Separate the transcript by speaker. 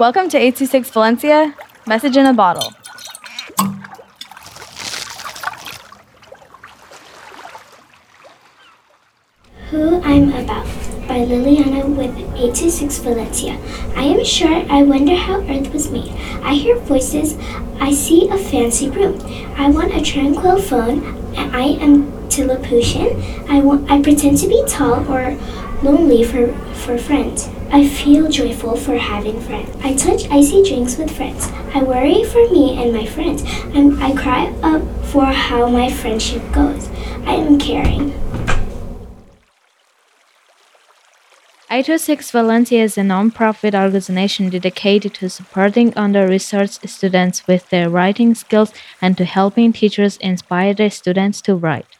Speaker 1: Welcome to 826 Valencia, message in a bottle.
Speaker 2: Who I'm About by Lilliana with 826 Valencia. I am sure I wonder how Earth was made. I hear voices, I see a fancy room. I want a tranquil phone, and I am Lilliputian. I want I pretend to be tall or lonely for, for friends. I feel joyful for having friends. I touch icy drinks with friends. I worry for me and my friends. I'm, I cry up for how my friendship goes. I am caring.
Speaker 3: 826 Valencia is a non-profit organization dedicated to supporting under-researched students with their writing skills and to helping teachers inspire their students to write.